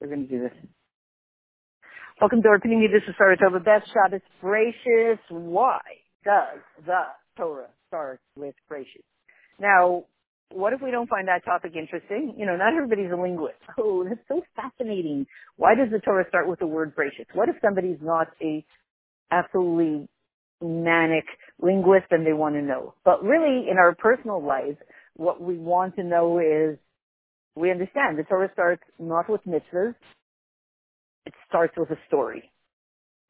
We're going to do this. Welcome to our community. This is Sarah Tova Best Shabbos Gracious. Why does the Torah start with gracious? Now, what if we don't find that topic interesting? You know, not everybody's a linguist. Oh, that's so fascinating. Why does the Torah start with the word gracious? What if somebody's not a absolutely manic linguist and they want to know? But really, in our personal lives, what we want to know is we understand the Torah starts not with mitzvahs, it starts with a story.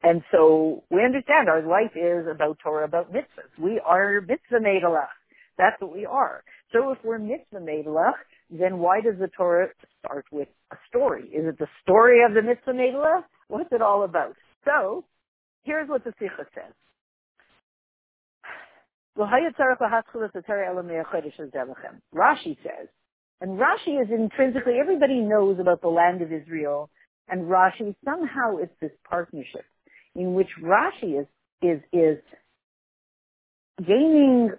And so we understand our life is about Torah, about mitzvahs. We are mitzvah meidalach. That's what we are. So if we're mitzvah meidalach, then why does the Torah start with a story? Is it the story of the mitzvah meidalach? What's it all about? So here's what the Sikha says. Rashi says, and Rashi is intrinsically, everybody knows about the land of Israel and Rashi. Somehow it's this partnership in which Rashi is, is, is gaining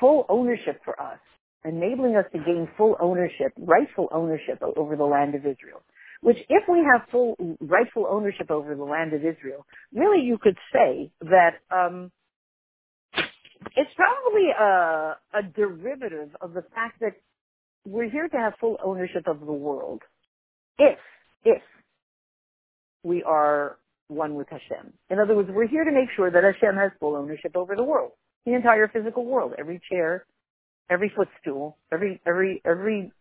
full ownership for us, enabling us to gain full ownership, rightful ownership over the land of Israel. Which if we have full rightful ownership over the land of Israel, really you could say that um, it's probably a, a derivative of the fact that we're here to have full ownership of the world. If, if we are one with Hashem. In other words, we're here to make sure that Hashem has full ownership over the world, the entire physical world, every chair, every footstool, every, every, every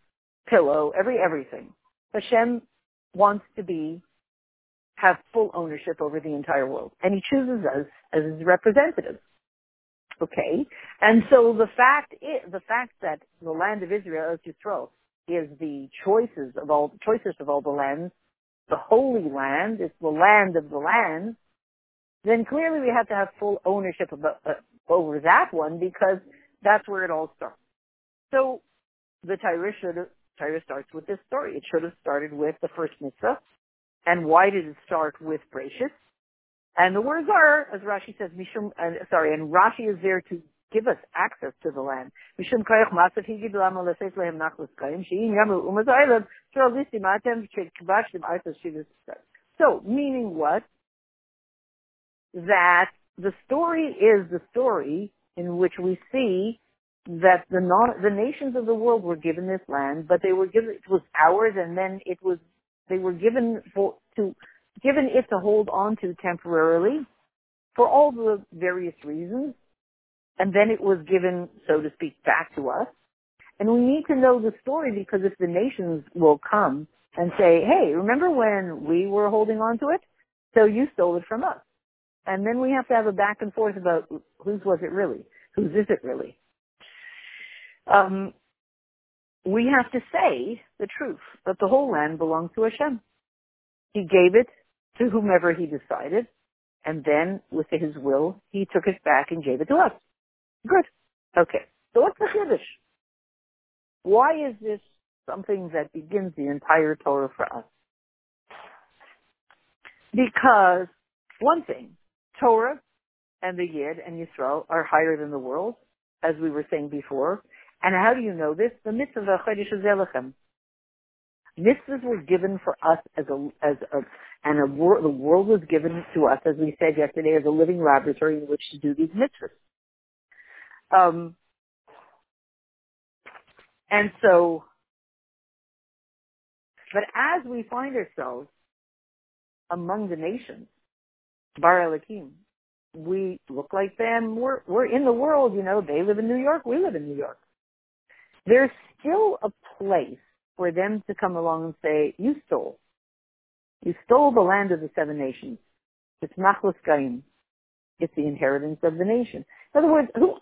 pillow, every everything. Hashem wants to be, have full ownership over the entire world. And he chooses us as his representatives. Okay? And so the fact is, the fact that the land of Israel, as Yisrael, is the choices of all, choicest of all the lands, the holy land, it's the land of the land, then clearly we have to have full ownership of, uh, over that one because that's where it all starts. So the Torah should Torah starts with this story. It should have started with the first mitzvah. And why did it start with gracious? And the words are, as Rashi says, Mishum, uh, sorry, and Rashi is there to give us access to the land. Mishum leses lehem kayim, yamu shivas. So, meaning what? That the story is the story in which we see that the non, the nations of the world were given this land, but they were given, it was ours and then it was, they were given for, to, given it to hold on to temporarily for all the various reasons. And then it was given, so to speak, back to us. And we need to know the story because if the nations will come and say, hey, remember when we were holding on to it? So you stole it from us. And then we have to have a back and forth about whose was it really? Whose is it really? Um, we have to say the truth that the whole land belonged to Hashem. He gave it to whomever he decided, and then with his will, he took it back and gave it to us. Good. Okay. So what's the Chiddush? Why is this something that begins the entire Torah for us? Because one thing, Torah and the Yid and Yisrael are higher than the world, as we were saying before. And how do you know this? The mitzvah of Chodesh Mitzvahs were given for us as a, as a, and wor- the world was given to us, as we said yesterday, as a living laboratory in which to do these mitzvahs. Um, and so, but as we find ourselves among the nations, Bar Elikim, we look like them. We're, we're in the world, you know, they live in New York, we live in New York. There's still a place for them to come along and say, you stole. You stole the land of the seven nations. It's Nachlas Gaim. It's the inheritance of the nation. In other words, who,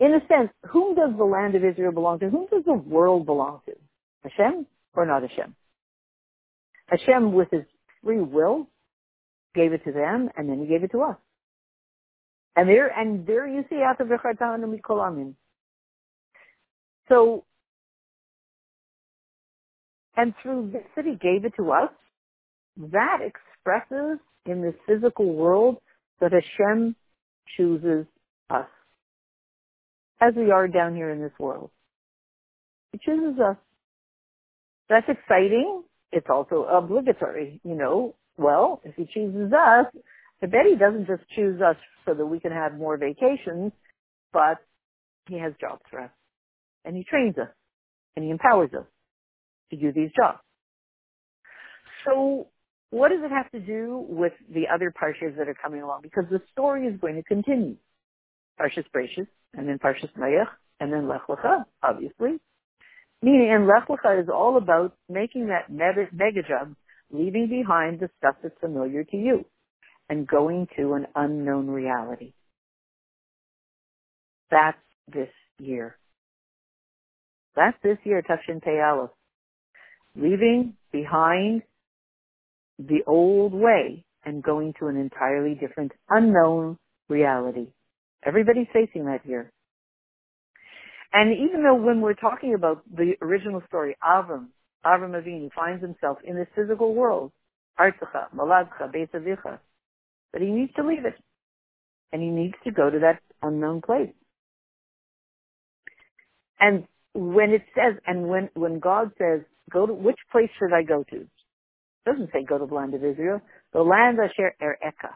in a sense, whom does the land of Israel belong to? Whom does the world belong to? Hashem or not Hashem? Hashem, with his free will, gave it to them, and then he gave it to us. And there, and there you see of the So, and through this that he gave it to us, that expresses in this physical world that Hashem chooses us as we are down here in this world. He chooses us. That's exciting. it's also obligatory, you know. Well, if he chooses us, I bet he doesn't just choose us so that we can have more vacations, but he has jobs for us. And he trains us. And he empowers us to do these jobs. So what does it have to do with the other parshas that are coming along? Because the story is going to continue. Parshas Bereishis, and then Parshas Mayach, and then Lech Lecha, obviously. Meaning, and Lech Lecha is all about making that mega, jump, leaving behind the stuff that's familiar to you, and going to an unknown reality. That's this year. That's this year, Tafshin Aleph. Leaving behind the old way and going to an entirely different, unknown reality. Everybody's facing that here. And even though when we're talking about the original story, Avram, Avram Avinu finds himself in this physical world, Artzacha, Maladcha, Beis Avicha, but he needs to leave it. And he needs to go to that unknown place. And when it says, and when, when God says, go to, which place should I go to? It doesn't say go to the land of Israel. The land Asher Ereka.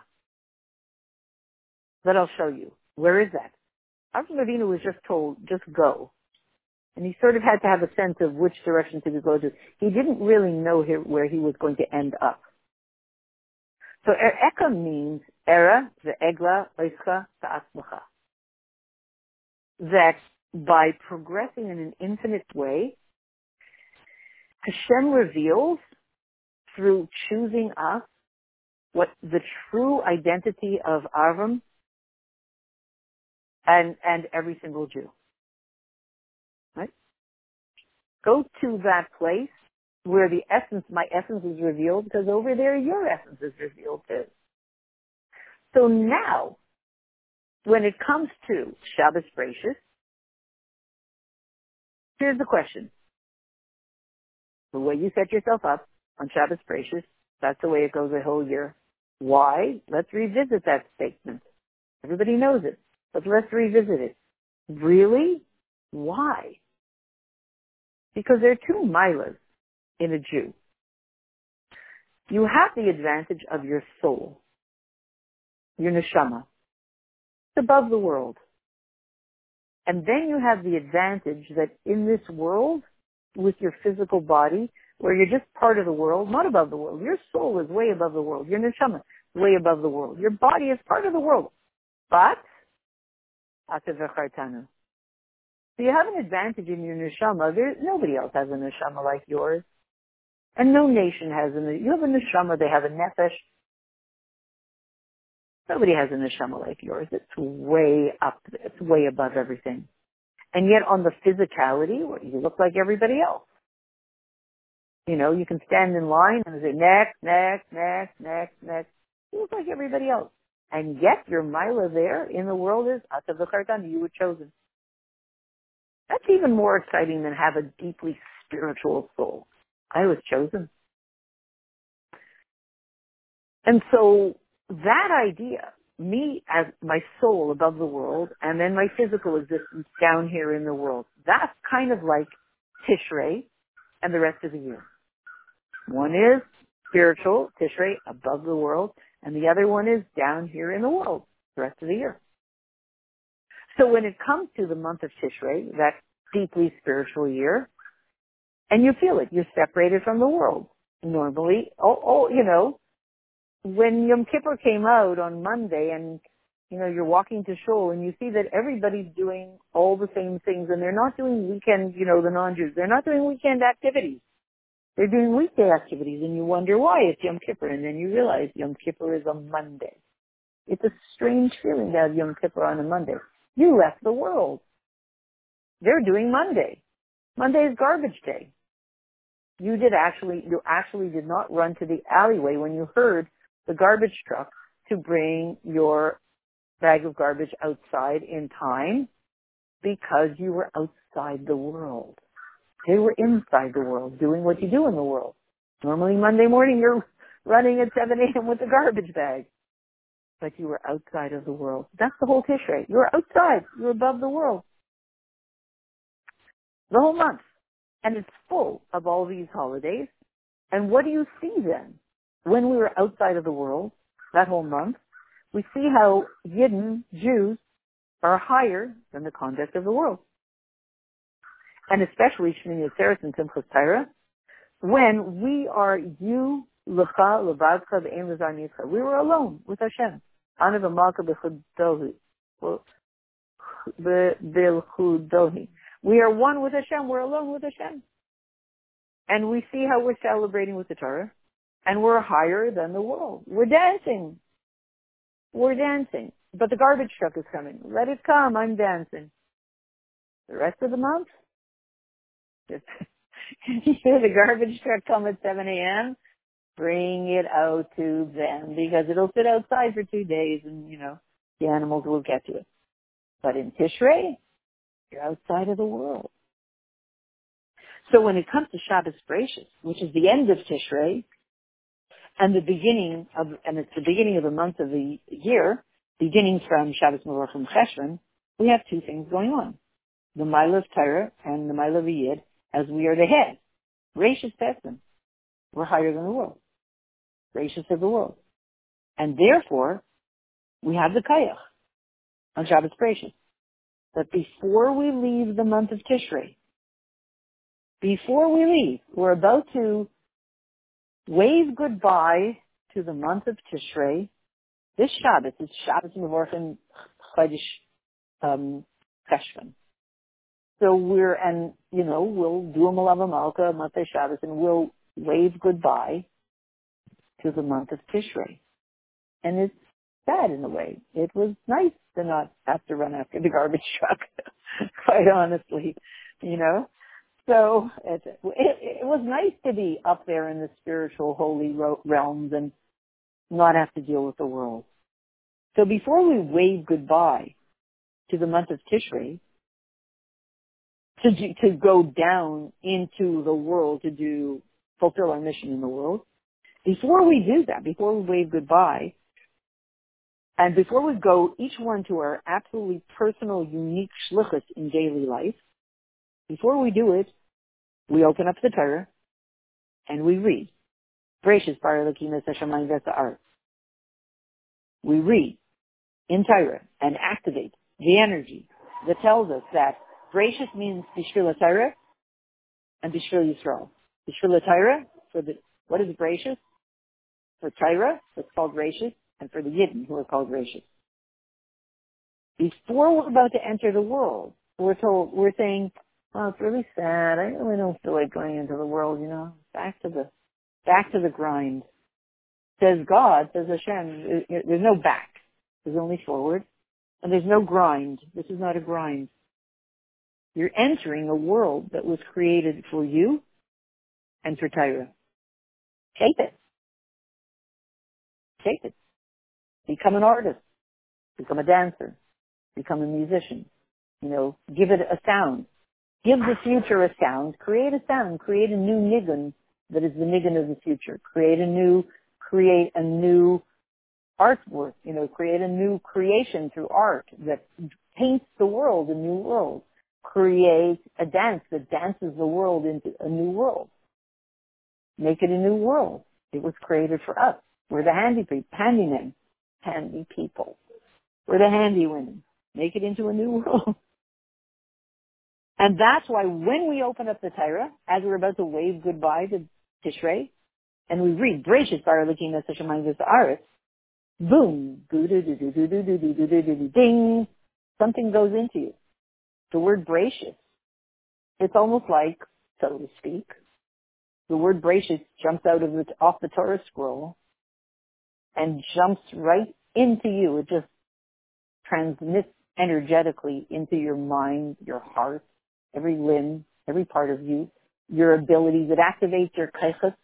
That I'll show you. Where is that? Avram Avinu was just told, just go. And he sort of had to have a sense of which direction to go to. He didn't really know where he was going to end up. So Ereka means Era, the Egla, Oischa, Ta'asmacha. That by progressing in an infinite way, Hashem reveals through choosing us what the true identity of Avram and, and every single Jew. Right? Go to that place where the essence, my essence is revealed because over there your essence is revealed too. So now, when it comes to Shabbos Bereishis, here's the question. The way you set yourself up on Shabbos Bereishis, that's the way it goes the whole year. Why? Let's revisit that statement. Everybody knows it. But let's revisit it. Really? Why? Because there are two milas in a Jew. You have the advantage of your soul, your neshama. It's above the world. And then you have the advantage that in this world, with your physical body, where you're just part of the world, not above the world. Your soul is way above the world. Your neshama is way above the world. Your body is part of the world. But so you have an advantage in your neshama. There, nobody else has a neshama like yours. And no nation has a, you have a neshama, they have a nefesh. Nobody has a neshama like yours. It's way up, it's way above everything. And yet on the physicality, you look like everybody else. You know, you can stand in line and say, next, next, next, next, next. You look like everybody else. And yet your mila there in the world is Atavachartan, you were chosen. That's even more exciting than have a deeply spiritual soul. I was chosen. And so that idea, me as my soul above the world and then my physical existence down here in the world, that's kind of like Tishrei and the rest of the year. One is spiritual, Tishrei, above the world, and the other one is down here in the world the rest of the year. So when it comes to the month of Tishrei, that deeply spiritual year, and you feel it, you're separated from the world. Normally, oh, oh, you know, when Yom Kippur came out on Monday and, you know, you're walking to shul and you see that everybody's doing all the same things and they're not doing weekend, you know, the non-Jews, they're not doing weekend activities. They're doing weekday activities and you wonder why it's Yom Kippur and then you realize Yom Kippur is a Monday. It's a strange feeling to have Yom Kippur on a Monday. You left the world. They're doing Monday. Monday is garbage day. You did actually, you actually did not run to the alleyway when you heard the garbage truck to bring your bag of garbage outside in time because you were outside the world. They were inside the world, doing what you do in the world. Normally Monday morning you're running at 7 a.m. with a garbage bag. But you were outside of the world. That's the whole Tishrei. You were outside. You were above the world. The whole month. And it's full of all these holidays. And what do you see then? When we were outside of the world, that whole month, we see how Yidden, Jews, are higher than the conduct of the world. And especially Shmini Atzeres and Simchas Torah, when we are you, Lecha, Levadcha, Be'en Lezar Nitzcha. We were alone with Hashem. Anav Amalka B'chudohi. B'chudohi. We are one with Hashem. We're alone with Hashem. And we see how we're celebrating with the Torah. And we're higher than the world. We're dancing. We're dancing. But the garbage truck is coming. Let it come. I'm dancing. The rest of the month, just hear the garbage truck come at 7 a.m., bring it out to them because it'll sit outside for two days and, you know, the animals will get to it. But in Tishrei, you're outside of the world. So when it comes to Shabbos Bereshis, which is the end of Tishrei, and the beginning of, and it's the beginning of the month of the year, beginning from Shabbos Mevorchim Cheshvan, we have two things going on. The Mila of Torah and the Mila of Yid, as we are the head. Gracious Pesach. We're higher than the world. Gracious of the world. And therefore, we have the Kayach on Shabbos Bereshis. That before we leave the month of Tishrei, before we leave, we're about to wave goodbye to the month of Tishrei. This Shabbos is Shabbos Mevorchim Chodesh um, Cheshvan. So we're, and, you know, we'll do a Malava Malka, Motzei Shabbos, and we'll wave goodbye to the month of Tishrei. And it's sad in a way. It was nice to not have to run after the garbage truck, quite honestly, you know. So it, it, it was nice to be up there in the spiritual holy realms and not have to deal with the world. So before we wave goodbye to the month of Tishrei, to to go down into the world to do fulfill our mission in the world. Before we do that, before we wave goodbye, and before we go each one to our absolutely personal, unique shlichus in daily life, before we do it, we open up the Torah and we read. Gracious. We read in Torah and activate the energy that tells us that gracious means Bishvil Torah and Bishvil Yisrael. Bishvil Torah, for the, what is gracious? For Torah, it's called gracious, and for the Yidden, who are called gracious. Before we're about to enter the world, we're told, we're saying, well, it's really sad. I really don't feel like going into the world, you know. Back to the, back to the grind. Says God, says Hashem, there's no back. There's only forward. And there's no grind. This is not a grind. You're entering a world that was created for you and for Torah. Shape it. Shape it. Become an artist. Become a dancer. Become a musician. You know, give it a sound. Give the future a sound. Create a sound. Create a new nigun that is the nigun of the future. Create a new, create a new artwork. You know, create a new creation through art that paints the world a new world create a dance that dances the world into a new world. Make it a new world. It was created for us. We're the handy people, handymen, handy people. We're the handy women. Make it into a new world. And that's why when we open up the Torah, as we're about to wave goodbye to Tishrei, and we read Brachis Baralikim Hashemayim Aretz, boom, ding, something goes into you the word gracious. It's almost like, so to speak, the word gracious jumps out of the, off the Torah scroll and jumps right into you. It just transmits energetically into your mind, your heart, every limb, every part of you, your abilities. It activates your kaichas.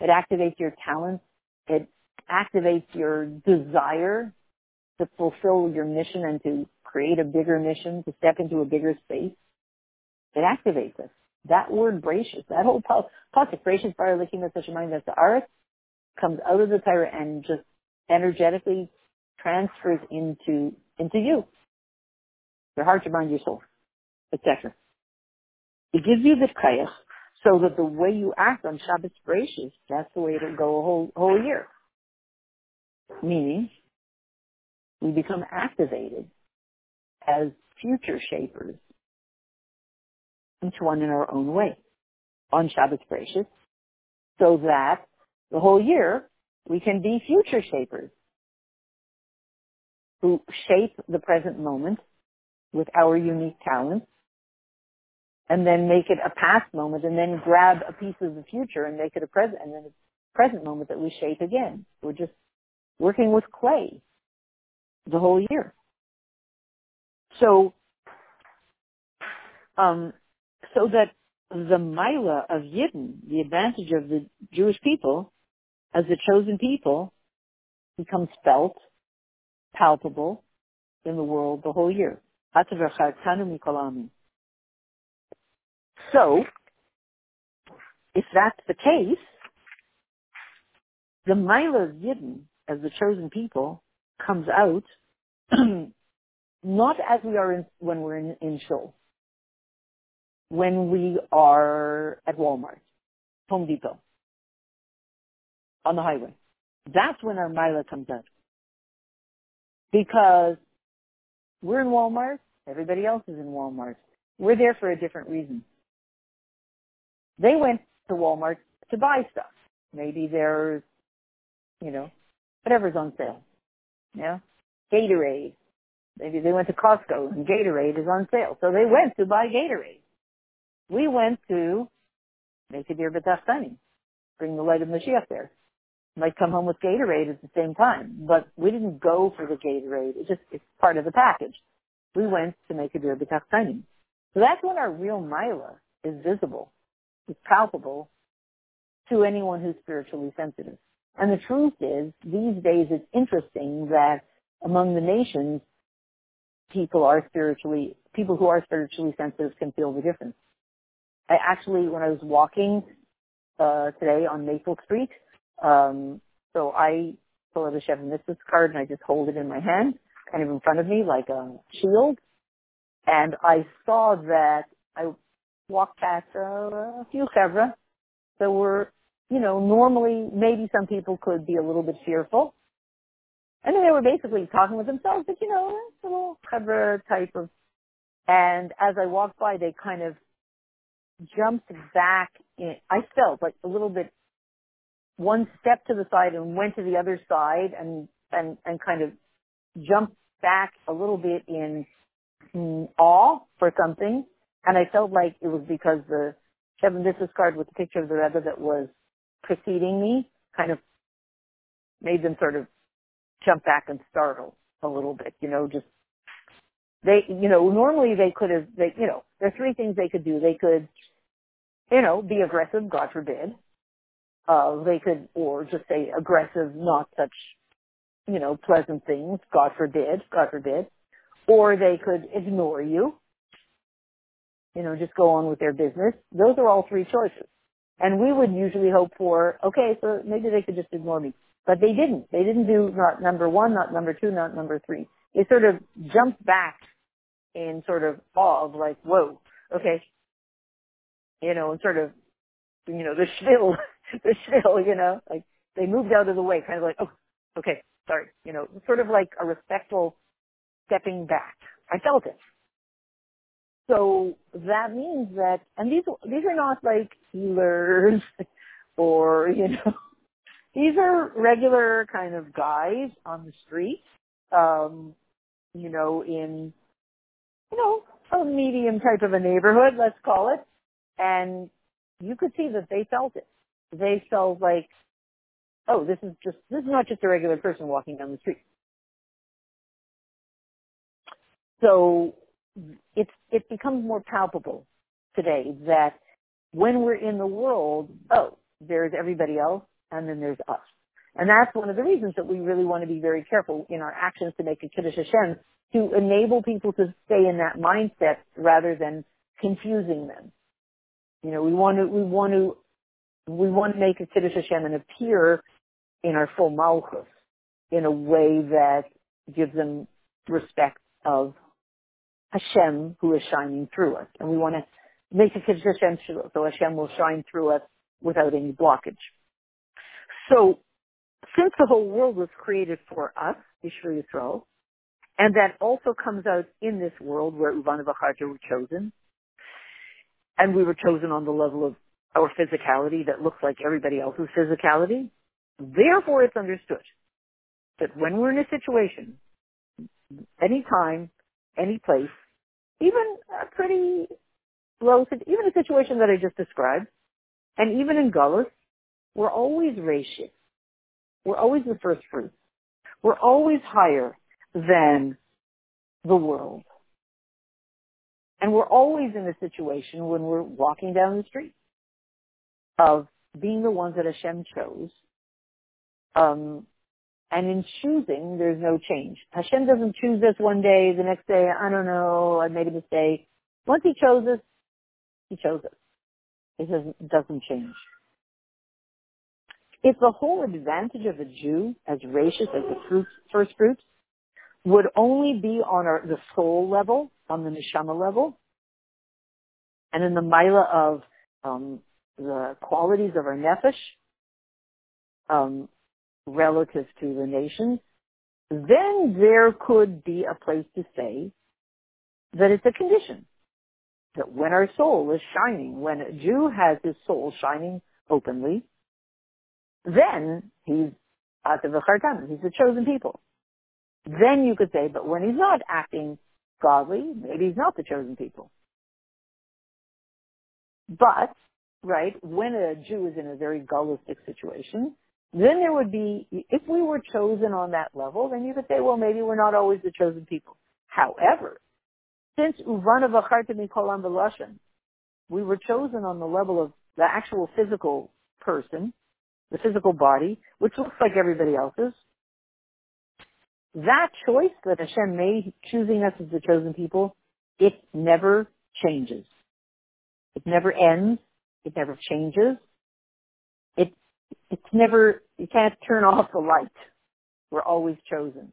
It activates your talents. It activates your desire to fulfill your mission and to create a bigger mission, to step into a bigger space, it activates us. That word gracious, that whole pasuk, gracious fire licking the such a mind that's the earth, comes out of the Torah and just energetically transfers into into you, your heart, your mind, your soul, etc. It gives you the kayach so that the way you act on Shabbos Bereshis, that's the way it'll go a whole, whole year. Meaning, we become activated as future shapers, each one in our own way, on Shabbos Bereshis, so that the whole year we can be future shapers who shape the present moment with our unique talents and then make it a past moment and then grab a piece of the future and make it a present and then a present moment that we shape again. We're just working with clay the whole year. So, um, so that the mila of Yidden, the advantage of the Jewish people as the chosen people, becomes felt, palpable in the world the whole year. So, if that's the case, the Mila of Yidden, as the chosen people, comes out not as we are in, when we're in, in Shul, when we are at Walmart, Home Depot, on the highway. That's when our Mila comes out. Because we're in Walmart, everybody else is in Walmart. We're there for a different reason. They went to Walmart to buy stuff. Maybe there's, you know, whatever's on sale. Yeah. Gatorade. Maybe they went to Costco and Gatorade is on sale. So they went to buy Gatorade. We went to make a deer b'tachtanim. Bring the light of Mashiach there. Might come home with Gatorade at the same time. But we didn't go for the Gatorade. It's just, it's part of the package. We went to make a deer b'tachtanim. So that's when our real Mila is visible is palpable to anyone who's spiritually sensitive. And the truth is, these days it's interesting that among the nations, people are spiritually, people who are spiritually sensitive can feel the difference. I actually, when I was walking uh, today on Maple Street, um, so I pull out a Chef Mrs. card and I just hold it in my hand, kind of in front of me like a shield. And I saw that I walked past uh, a few chevra that were, you know, normally maybe some people could be a little bit fearful. And then they were basically talking with themselves, but you know, it's a little chevra type of, and as I walked by, they kind of jumped back in, I felt like a little bit one step to the side and went to the other side and, and, and kind of jumped back a little bit in, in awe for something and I felt like it was because the Kevin business card with the picture of the Rebbe that was preceding me kind of made them sort of jump back and startle a little bit, you know, just they, you know, normally they could have, they, you know, there are three things they could do. They could, you know, be aggressive, God forbid. Uh, they could, or just say aggressive, not such, you know, pleasant things, God forbid, God forbid. Or they could ignore you, you know, just go on with their business. Those are all three choices. And we would usually hope for, okay, so maybe they could just ignore me. But they didn't. They didn't do not number one, not number two, not number three. They sort of jumped back in sort of awe of like, whoa, okay. You know, and sort of, you know, the shvill, the shvill, you know, like they moved out of the way, kind of like, oh, okay, sorry, you know, sort of like a respectful stepping back. I felt it. So that means that, and these these are not like healers or you know, these are regular kind of guys on the street, um, you know, in you know a medium type of a neighborhood, let's call it, and you could see that they felt it. They felt like, oh, this is just this is not just a regular person walking down the street. So it's it becomes more palpable today that when we're in the world, oh, there's everybody else and then there's us. And that's one of the reasons that we really want to be very careful in our actions to make a Kiddush Hashem to enable people to stay in that mindset rather than confusing them. You know, we want to, we want to, we want to make a Kiddush Hashem and appear in our full Malchus in a way that gives them respect of Hashem who is shining through us. And we want to makes it Hashem so Hashem will shine through us without any blockage. So, since the whole world was created for us, Yisrael Yisrael, and that also comes out in this world where Uvan Vacharta were chosen, and we were chosen on the level of our physicality that looks like everybody else's physicality, therefore it's understood that when we're in a situation, any time, any place, even a pretty low, even a situation that I just described, and even in Gullus, we're always reishis. We're always the first fruits. We're always higher than the world. And we're always in a situation when we're walking down the street of being the ones that Hashem chose. Um, and in choosing, there's no change. Hashem doesn't choose us one day, the next day, I don't know, I made a mistake. Once He chose us, He chose us. It doesn't, doesn't change. If the whole advantage of a Jew, as gracious as the first fruits, would only be on our, the soul level, on the neshama level, and in the mila of um, the qualities of our nefesh, um, relative to the nations, then there could be a place to say that it's a condition. That when our soul is shining, when a Jew has his soul shining openly, then he's at the Khartanas, he's the chosen people. Then you could say, but when he's not acting godly, maybe he's not the chosen people. But, right, when a Jew is in a very gullistic situation, then there would be, if we were chosen on that level, then you could say, well, maybe we're not always the chosen people. However, since Uvana Vacharta Mikolam Velashan, we were chosen on the level of the actual physical person, the physical body, which looks like everybody else's, that choice that Hashem made, choosing us as the chosen people, it never changes. It never ends. It never changes. It, it's never, you can't turn off the light. We're always chosen.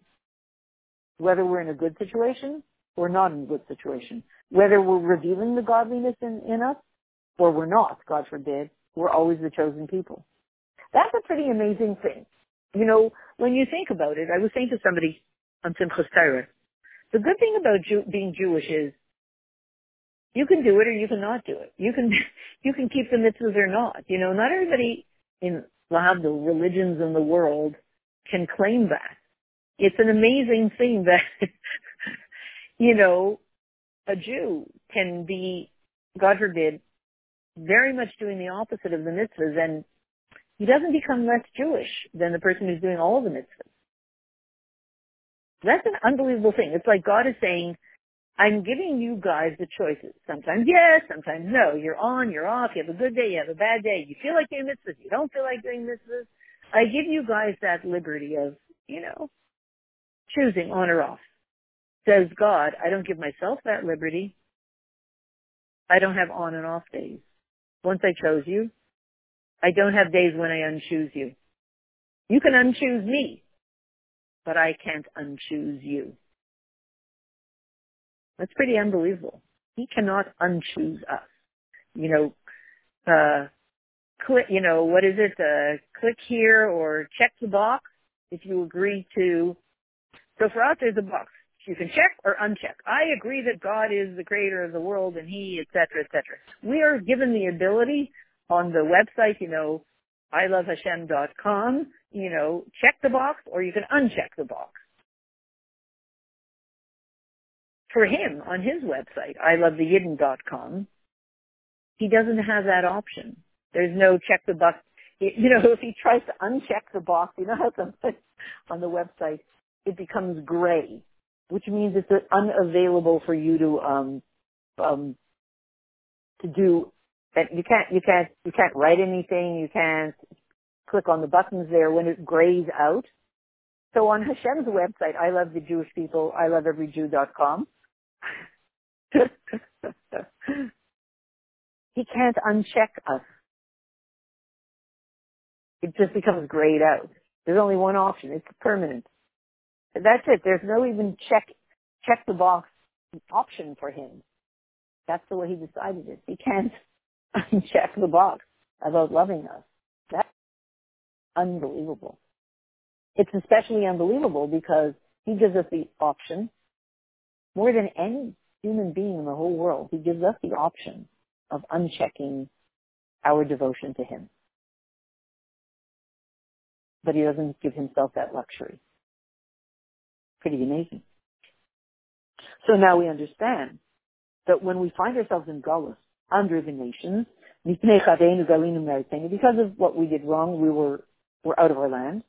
Whether we're in a good situation or not in a good situation. Whether we're revealing the godliness in, in us or we're not, God forbid, we're always the chosen people. That's a pretty amazing thing. You know, when you think about it, I was saying to somebody on Simchas Torah, the good thing about Jew, being Jewish is you can do it or you cannot do it. You can you can keep the mitzvahs or not. You know, not everybody in all the religions in the world can claim that. It's an amazing thing that you know a Jew can be, God forbid, very much doing the opposite of the mitzvahs and he doesn't become less Jewish than the person who's doing all the mitzvahs. That's an unbelievable thing. It's like God is saying, I'm giving you guys the choices. Sometimes yes, sometimes no. You're on, you're off, you have a good day, you have a bad day. You feel like doing mitzvahs, you don't feel like doing mitzvahs. I give you guys that liberty of, you know, choosing on or off. Says God, I don't give myself that liberty. I don't have on and off days. Once I chose you, I don't have days when I unchoose you. You can unchoose me, but I can't unchoose you. That's pretty unbelievable. He cannot unchoose us. You know, uh, click, you know, what is it? Uh, click here or check the box if you agree to. So for us, there's a box. You can check or uncheck. I agree that God is the creator of the world and He, etc., etc. We are given the ability on the website, you know, ilovehashem.com, you know, check the box or you can uncheck the box. For him, on his website, ilovetheyidden.com, he doesn't have that option. There's no check the box. You know, if he tries to uncheck the box, you know how sometimes on the website it becomes gray, which means it's unavailable for you to um, um, to do that you can't you can't you can't write anything, you can't click on the buttons there when it grays out. So on Hashem's website, I love the Jewish people, I love every Jew.com. he can't uncheck us. It just becomes grayed out. There's only one option. It's permanent. That's it. There's no even check check the box option for him. That's the way he decided it. He can't uncheck the box about loving us. That's unbelievable. It's especially unbelievable because he gives us the option more than any human being in the whole world. He gives us the option of unchecking our devotion to him. But he doesn't give himself that luxury. Pretty amazing. So now we understand that when we find ourselves in Gullus, under the nations, because of what we did wrong, we were, were out of our land.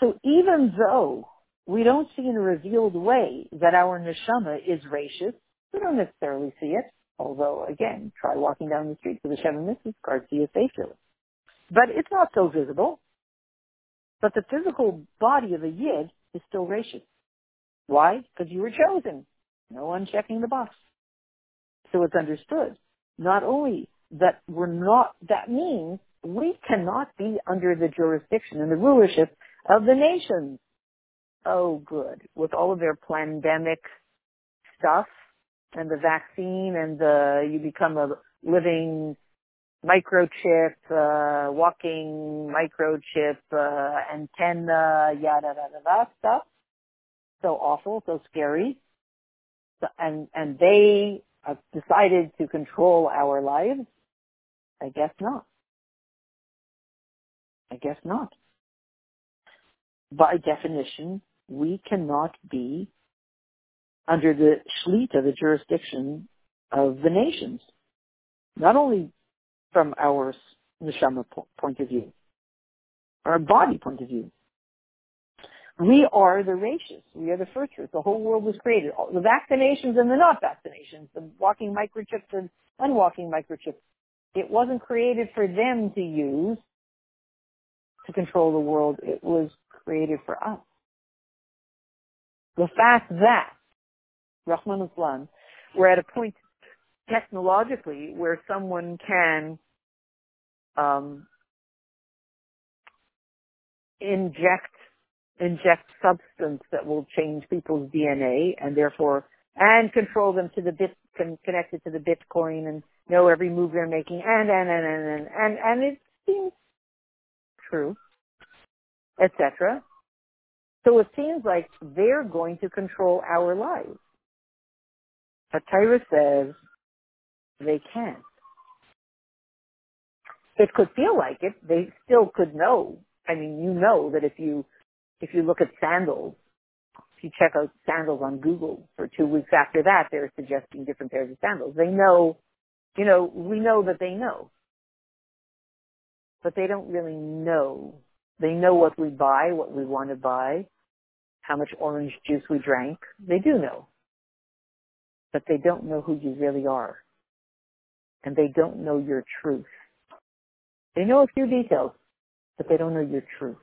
So even though we don't see in a revealed way that our neshama is reishis, we don't necessarily see it. Although, again, try walking down the street with a Sheva Mitzvah card, see feel it. But it's not so visible. But the physical body of a yid is still reishis. Why? Because you were chosen. No one checking the box. So it's understood. Not only that we're not, that means we cannot be under the jurisdiction and the rulership of the nations. Oh, good. With all of their pandemic stuff and the vaccine and the, you become a living microchip, uh, walking microchip, uh, antenna, yada, yada, yada stuff. So awful, so scary. So, and, and they have decided to control our lives. I guess not. I guess not. By definition, we cannot be under the shlita, the jurisdiction of the nations. Not only from our neshama point of view, our body point of view. We are the reishis. We are the first fruits. The whole world was created. The vaccinations and the not vaccinations, the walking microchips and unwalking microchips. It wasn't created for them to use to control the world. It was created for us. The fact that, Rahman Islam, we're at a point technologically where someone can um, inject inject substance that will change people's DNA and therefore and control them to the bit con- connected to the Bitcoin and know every move they're making and and and and and and, and it seems true, etc. So it seems like they're going to control our lives. But Torah says they can't. It could feel like it. They still could know. I mean, you know that if you, if you look at sandals, if you check out sandals on Google for two weeks after that, they're suggesting different pairs of sandals. They know, you know, we know that they know. But they don't really know. They know what we buy, what we want to buy, how much orange juice we drank. They do know. But they don't know who you really are. And they don't know your truth. They know a few details, but they don't know your truth.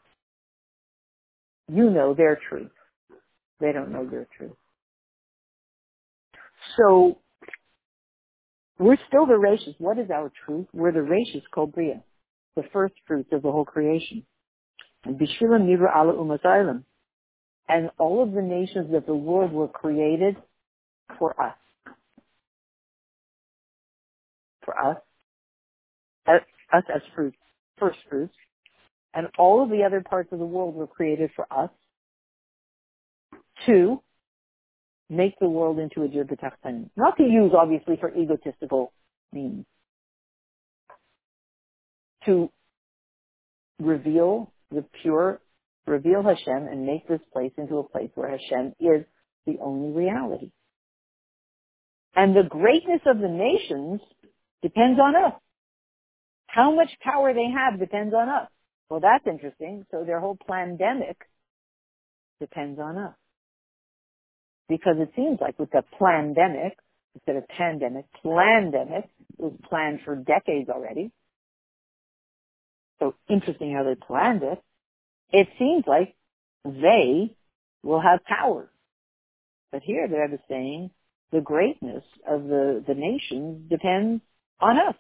You know their truth. They don't know your truth. So, we're still the reishis. What is our truth? We're the reishis called Bria, the first fruits of the whole creation. And Bishilam Nivra Ala Umasailam. And all of the nations of the world were created for us. For us. Us, us as fruits, first fruits. And all of the other parts of the world were created for us to make the world into a jirbetachtanim. Not to use, obviously, for egotistical means. To reveal the pure reveal Hashem and make this place into a place where Hashem is the only reality. And the greatness of the nations depends on us. How much power they have depends on us. Well, that's interesting. So their whole pandemic depends on us. Because it seems like with the pandemic, instead of pandemic, pandemic was planned for decades already. So interesting how they planned it it seems like they will have power. But here they're just saying the greatness of the, the nation depends on us.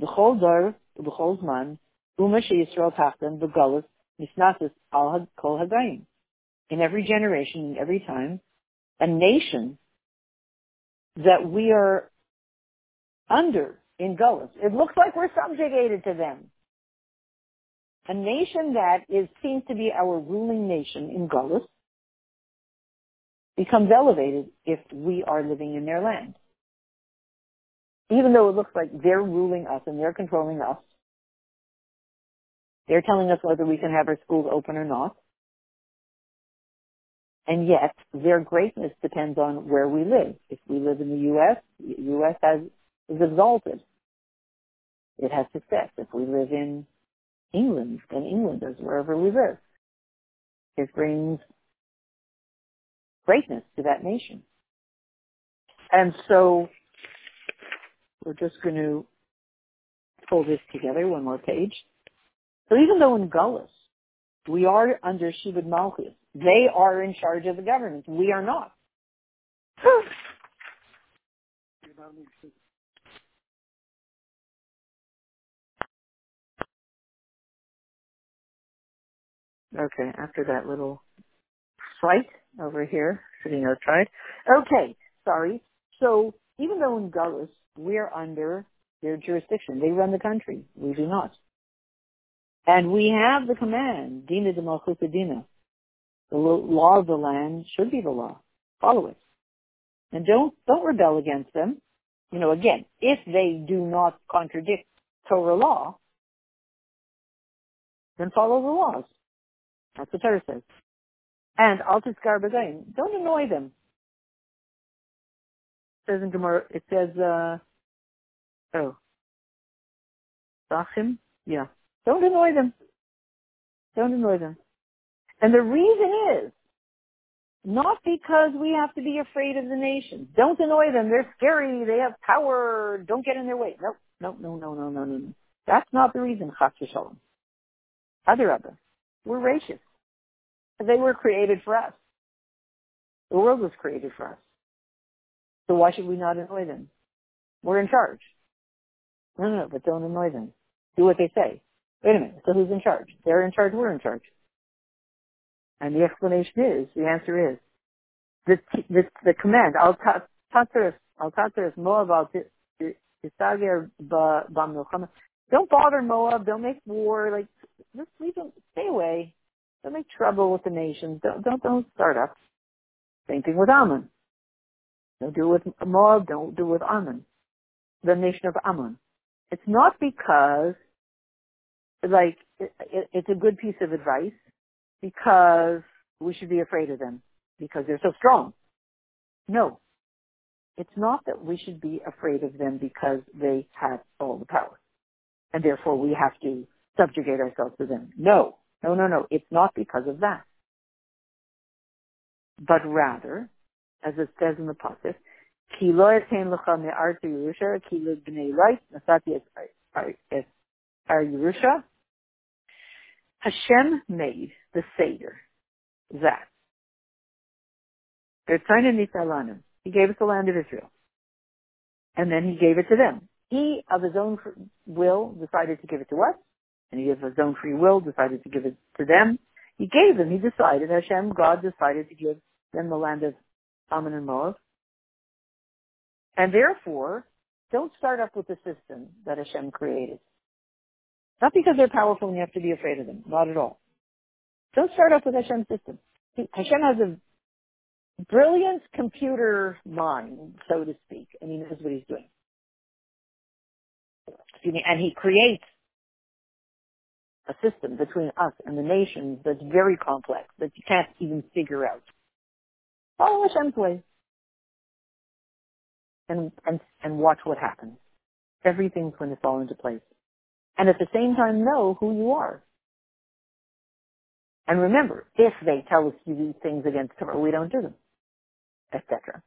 B'chol dar, b'chol zman, uma she'yisrael tachtan b'galus nisnasis al kol hagayim. In every generation, in every time, a nation that we are under in Gullus. It looks like we're subjugated to them. A nation that is seems to be our ruling nation in Gullus becomes elevated if we are living in their land. Even though it looks like they're ruling us and they're controlling us, they're telling us whether we can have our schools open or not. And yet, their greatness depends on where we live. If we live in the U.S., the U.S. has, is exalted. It has success. If we live in England, then England is wherever we live. It brings greatness to that nation. And so, we're just going to pull this together, one more page. So even though in Gullus, we are under Shibud Malchus, they are in charge of the government. We are not. okay, after that little fight over here, sitting outside. Okay, sorry. So even though in Gullus we are under their jurisdiction, they run the country. We do not. And we have the command, Dina de Malchutadina. The law of the land should be the law. Follow it. And don't, don't rebel against them. You know, again, if they do not contradict Torah law, then follow the laws. That's what Torah says. And altis garbagain. Don't annoy them. It says in Gemara, it says, uh, oh, Sachim? Yeah. Don't annoy them. Don't annoy them. And the reason is not because we have to be afraid of the nation. Don't annoy them. They're scary. They have power. Don't get in their way. No, no, no, no, no, no, no. That's not the reason. Chas v'shalom. Other other. We're righteous. They were created for us. The world was created for us. So why should we not annoy them? We're in charge. No, no, no, but don't annoy them. Do what they say. Wait a minute. So who's in charge? They're in charge. We're in charge. And the explanation is, the answer is, the, the, the command, al tatzeres, al tatzeres Moab al tisager b'milchama. Don't bother Moab. Don't make war. Like, just leave them. Stay away. Don't make trouble with the nations. Don't, don't, don't start up. Same thing with Ammon. Don't do it with Moab. Don't do it with Ammon. The nation of Ammon. It's not because like it, it, it's a good piece of advice because we should be afraid of them because they're so strong. No, it's not that we should be afraid of them because they have all the power and therefore we have to subjugate ourselves to them. No, no, no, no. It's not because of that. But rather, as it says in the passage, ki lo etain lecha me'artu Yerusha, ki lo b'nei Lot, nasati es ar er Yerusha, Hashem made the Seder, that. He gave us the land of Israel. And then he gave it to them. He, of his own will, decided to give it to us. And he, of his own free will, decided to give it to them. He gave them, he decided, Hashem, God decided to give them the land of Ammon and Moab. And therefore, don't start up with the system that Hashem created. Not because they're powerful and you have to be afraid of them. Not at all. Don't start off with Hashem's system. Hashem has a brilliant computer mind, so to speak, and he knows what he's doing. Excuse me, and he creates a system between us and the nations that's very complex, that you can't even figure out. Follow Hashem's way. And, and, and watch what happens. Everything's going to fall into place and at the same time know who you are. And remember, if they tell us to do things against Torah, we don't do them, etc.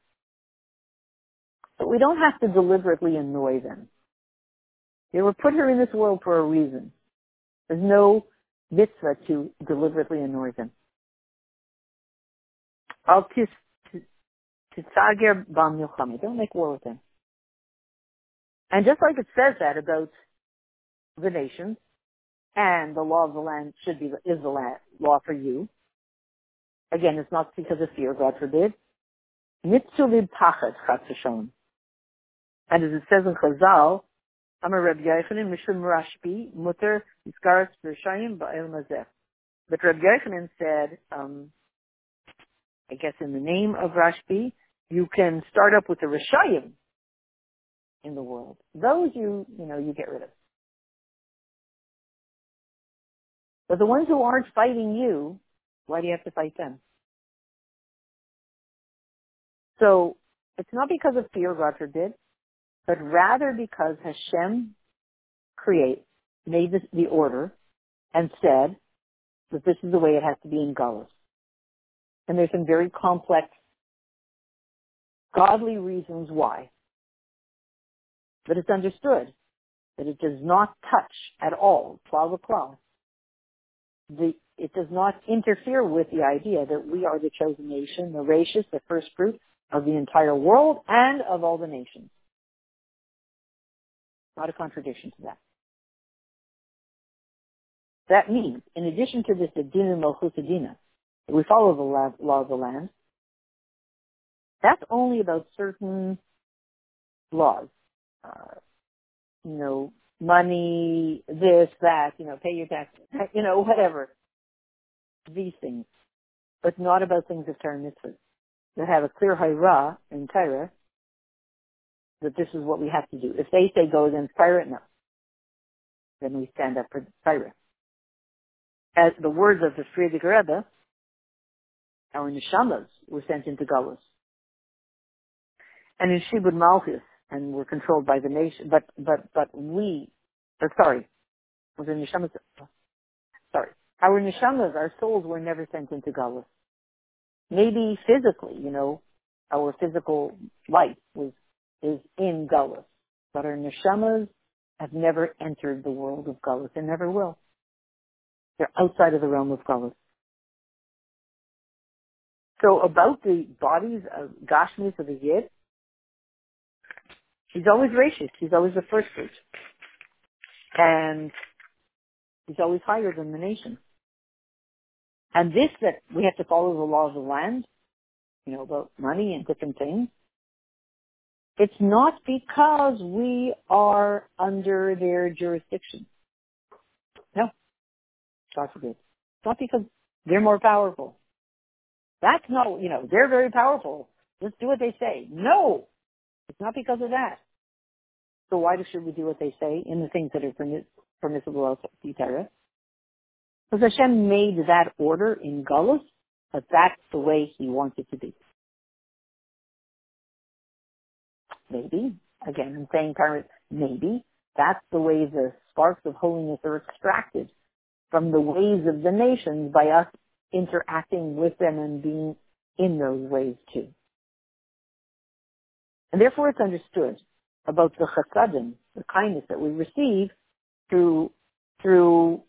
But we don't have to deliberately annoy them. They were put here in this world for a reason. There's no mitzvah to deliberately annoy them. Al bam Don't make war with them. And just like it says that about the nations, and the law of the land should be is the law for you. Again, it's not because of fear, God forbid. Mitzulib pachat chatzashon. And as it says in Chazal, Amar Reb Yochanan Mishum Rashbi Mutter Yiskaras Rishayim Ba'el Mazeh. But Reb Yochanan said, um, I guess in the name of Rashbi, you can start up with the Rishayim in the world. Those you, you know, you get rid of. But the ones who aren't fighting you, why do you have to fight them? So it's not because of fear, God forbid, but rather because Hashem create, made this, the order and said that this is the way it has to be in Gullus. And there's some very complex, godly reasons why. But it's understood that it does not touch at all, 12 o'clock. The, it does not interfere with the idea that we are the chosen nation, the reishis, the first fruit of the entire world and of all the nations. Not a contradiction to that. That means, in addition to this Adina Malchutadina, we follow the law of the land, that's only about certain laws. Uh, you know, money, this, that, you know, pay your taxes, you know, whatever. These things. But not about things of Torah. That have a clear hayra in Torah that this is what we have to do. If they say go against Torah, no. Then we stand up for Torah. As the words of the Frierdiker Rebbe, our neshamas were sent into Galus. And in Shibud Malchus, and were controlled by the nation, but, but, but we, or sorry, was the neshamas, sorry, our neshamas, our souls were never sent into Galus. Maybe physically, you know, our physical life was, is in Galus, but our neshamas have never entered the world of Galus and never will. They're outside of the realm of Galus. So about the bodies of Gashmis of the Yid, he's always reishis. He's always the first fruit. And he's always higher than the nation. And this that we have to follow the law of the land, you know, about money and different things, it's not because we are under their jurisdiction. No. God forbid. It's not because they're more powerful. That's not, you know, they're very powerful. Let's do what they say. No! It's not because of that. So why should we do what they say in the things that are permiss- permissible of Torah? Because Hashem made that order in Gullus, but that's the way He wants it to be. Maybe, again, I'm saying current, maybe, that's the way the sparks of holiness are extracted from the ways of the nations by us interacting with them and being in those ways too. And therefore it's understood about the chasadim, the kindness that we receive through, through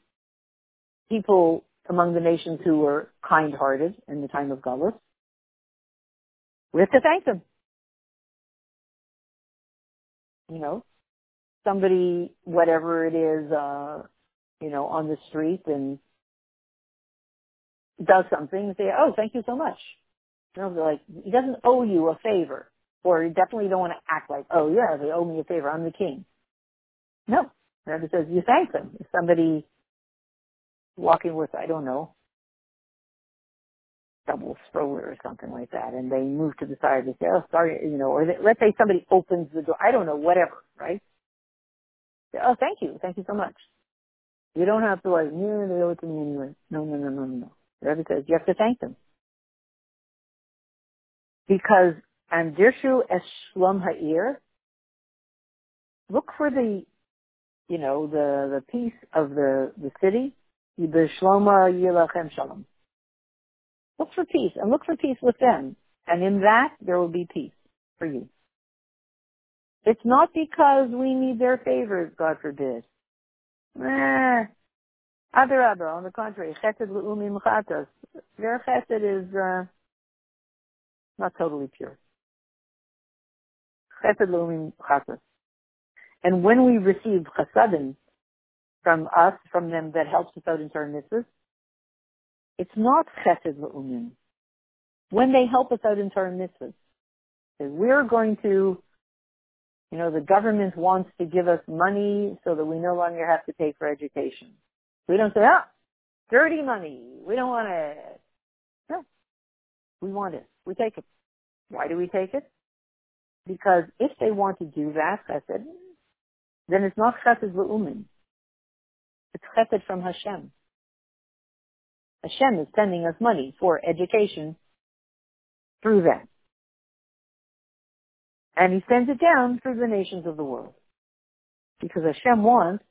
people among the nations who were kind-hearted in the time of Galus. We have to thank them. You know, somebody, whatever it is, uh, you know, on the street and does something and say, oh, thank you so much. You know, they're like, he doesn't owe you a favor. Or you definitely don't want to act like, oh yeah, they owe me a favor. I'm the king. No. Rabbi says you thank them. If somebody walking with, I don't know, double stroller or something like that, and they move to the side, they say, oh, sorry, you know, or they, let's say somebody opens the door, I don't know, whatever, right? Say, oh, thank you, thank you so much. You don't have to like, yeah, they owe it to me anyway. No, no, no, no, no. The says you have to thank them. Because and Dirshu es Shlom Ha'ir, look for the, you know, the, the peace of the, the city. Shloma Yilachem Shalom. Look for peace and look for peace within. And in that, there will be peace for you. It's not because we need their favors, God forbid. Eh, other other, on the contrary, chesed l'umim chatas. Their chesed is uh, not totally pure. Chesed l'umim chatas. And when we receive chasadim from us, from them that helps us out in our mitzvahs, it's not chesed l'umim. When they help us out in our mitzvahs, we're going to, You know, the government wants to give us money so that we no longer have to pay for education. We don't say, ah, dirty money. We don't want it. No. We want it. We take it. Why do we take it? Because if they want to do that chesed, then it's not chesed v'umin. It's chesed from Hashem. Hashem is sending us money for education through them. And he sends it down through the nations of the world. Because Hashem wants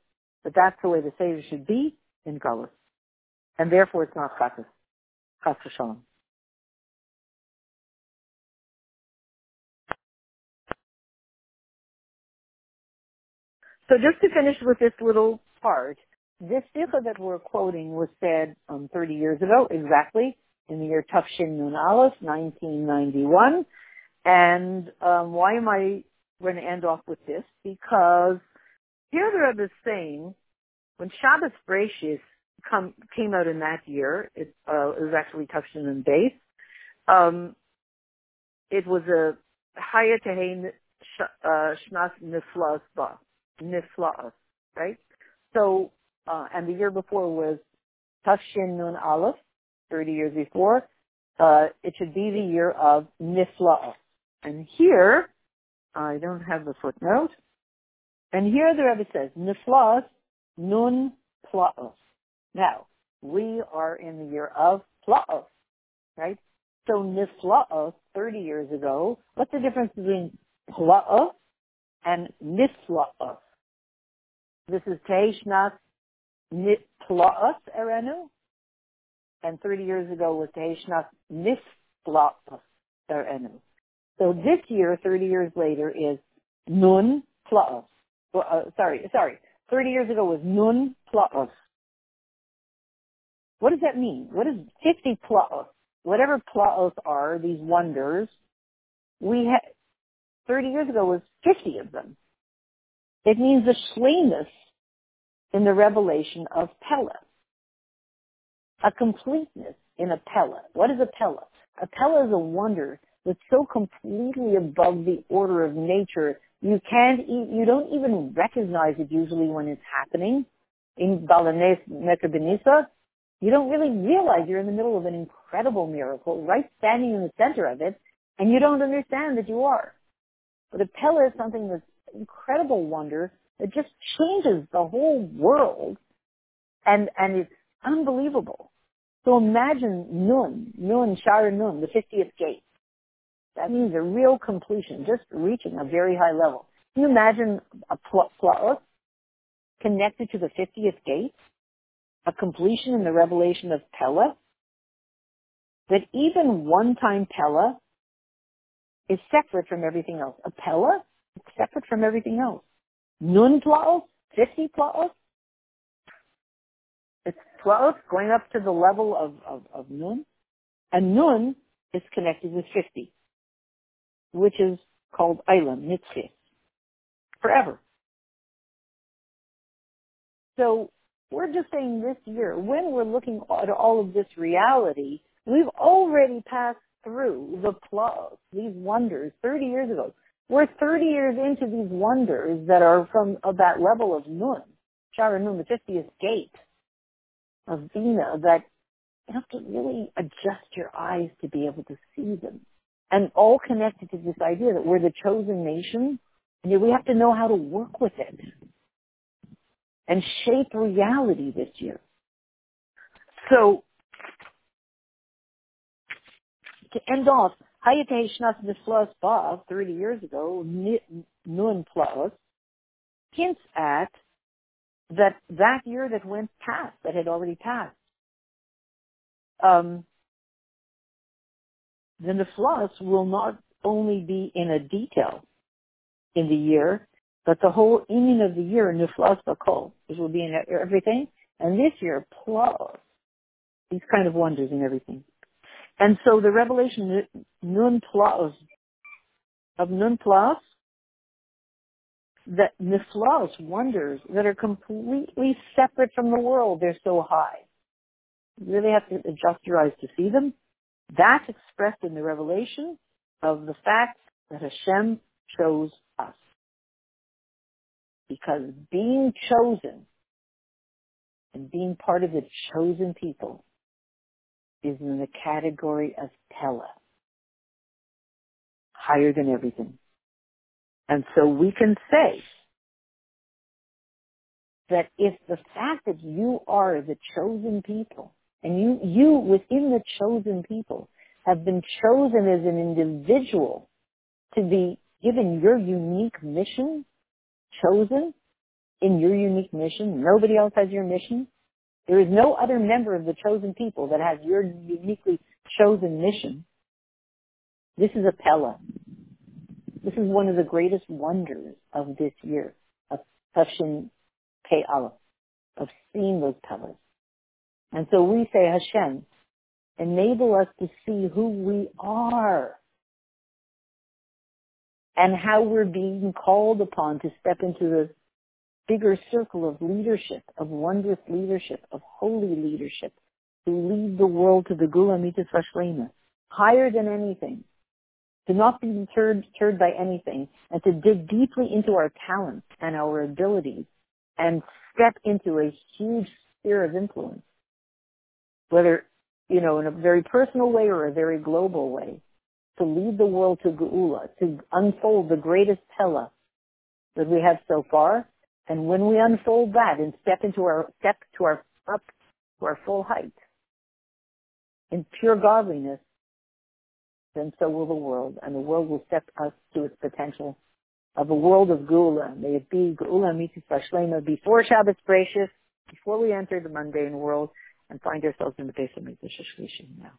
that that's the way the Savior should be in Galus. And therefore it's not chassid. Chas v'shalom. So just to finish with this little part, this sikha that we're quoting was said um, 30 years ago, exactly, in the year Tafshin Nun Aleph, 1991. And um, why am I going to end off with this? Because here the Rebbe is saying, when Shabbos Breishis come, came out in that year, it, uh, it was actually Tafshin and Base, um, it was a Haya Tehein uh, Shnas Niflas Ba. Niflas, right? So, uh, and the year before was Tafshin Nun Aleph, 30 years before. Uh, it should be the year of Nifla'ah. And here, I don't have the footnote. And here the Rebbe says, Niflas Nun Pla'os. Now, we are in the year of Pla'os, right? So Nifla'os, 30 years ago, what's the difference between Pla'os and Nifla'os? This is Teishnas Nifla'os Erenu, and 30 years ago was Teishnas Nifla'os Erenu. So this year, 30 years later, is Nun Pla'os. Uh, sorry, sorry. 30 years ago was Nun Pla'os. What does that mean? What is 50 Pla'os? Whatever Pla'os are, these wonders, we had, 30 years ago was 50 of them. It means the shlemus in the revelation of Pella. A completeness in a Pella. What is a Pella? A Pella is a wonder that's so completely above the order of nature, you can't, you don't even recognize it usually when it's happening. In Balanes Mekabenisa, you don't really realize you're in the middle of an incredible miracle, right standing in the center of it, and you don't understand that you are. But a Pella is something that's incredible wonder that just changes the whole world, and and it's unbelievable. So imagine Nun, Nun, Shara Nun, the 50th gate. That means a real completion, just reaching a very high level. Can you imagine a plot connected to the 50th gate? A completion in the revelation of Pella? That even one-time Pella is separate from everything else. A Pella is separate from everything else. Nun plaos, 50 plaos. It's plaos going up to the level of, of, of Nun. And Nun is connected with 50 which is called Eilam, Nitzchis, forever. So we're just saying this year, when we're looking at all of this reality, we've already passed through the plus, these wonders 30 years ago. We're 30 years into these wonders that are from of that level of Nun, Shara Nun, the 50th gate of Bina, that you have to really adjust your eyes to be able to see them and all connected to this idea that we're the chosen nation, and we have to know how to work with it and shape reality this year. So, to end off, Hayate Shnas Niflas Ba, 30 years ago, Nun Plus, hints at that that year that went past, that had already passed, um, the floss will not only be in a detail in the year, but the whole ending of the year, nuflas bakol, which will be in everything. And this year, plus these kind of wonders in everything. And so the revelation nun plus of nun plus that niflas wonders that are completely separate from the world. They're so high. You really have to adjust your eyes to see them. That's expressed in the revelation of the fact that Hashem chose us. Because being chosen and being part of the chosen people is in the category of Pella, higher than everything. And so we can say that if the fact that you are the chosen people and you, you within the chosen people have been chosen as an individual to be given your unique mission, chosen in your unique mission. Nobody else has your mission. There is no other member of the chosen people that has your uniquely chosen mission. This is a Pella. This is one of the greatest wonders of this year, of Tafshin Pei Aleph, of seeing those Pellas. And so we say, Hashem, enable us to see who we are and how we're being called upon to step into the bigger circle of leadership, of wondrous leadership, of holy leadership, to lead the world to the Geula Mitzvah Shlema, higher than anything, to not be deterred, deterred by anything, and to dig deeply into our talents and our abilities, and step into a huge sphere of influence, whether, you know, in a very personal way or a very global way, to lead the world to Geula, to unfold the greatest Pella that we have so far. And when we unfold that and step into our, step to our, up to our full height in pure godliness, then so will the world. And the world will step us to its potential of a world of Geula. May it be Geula Mitzvah Shlema before Shabbos Breishis, before we enter the mundane world and find ourselves in the base of Mitzvah Shishlishin now.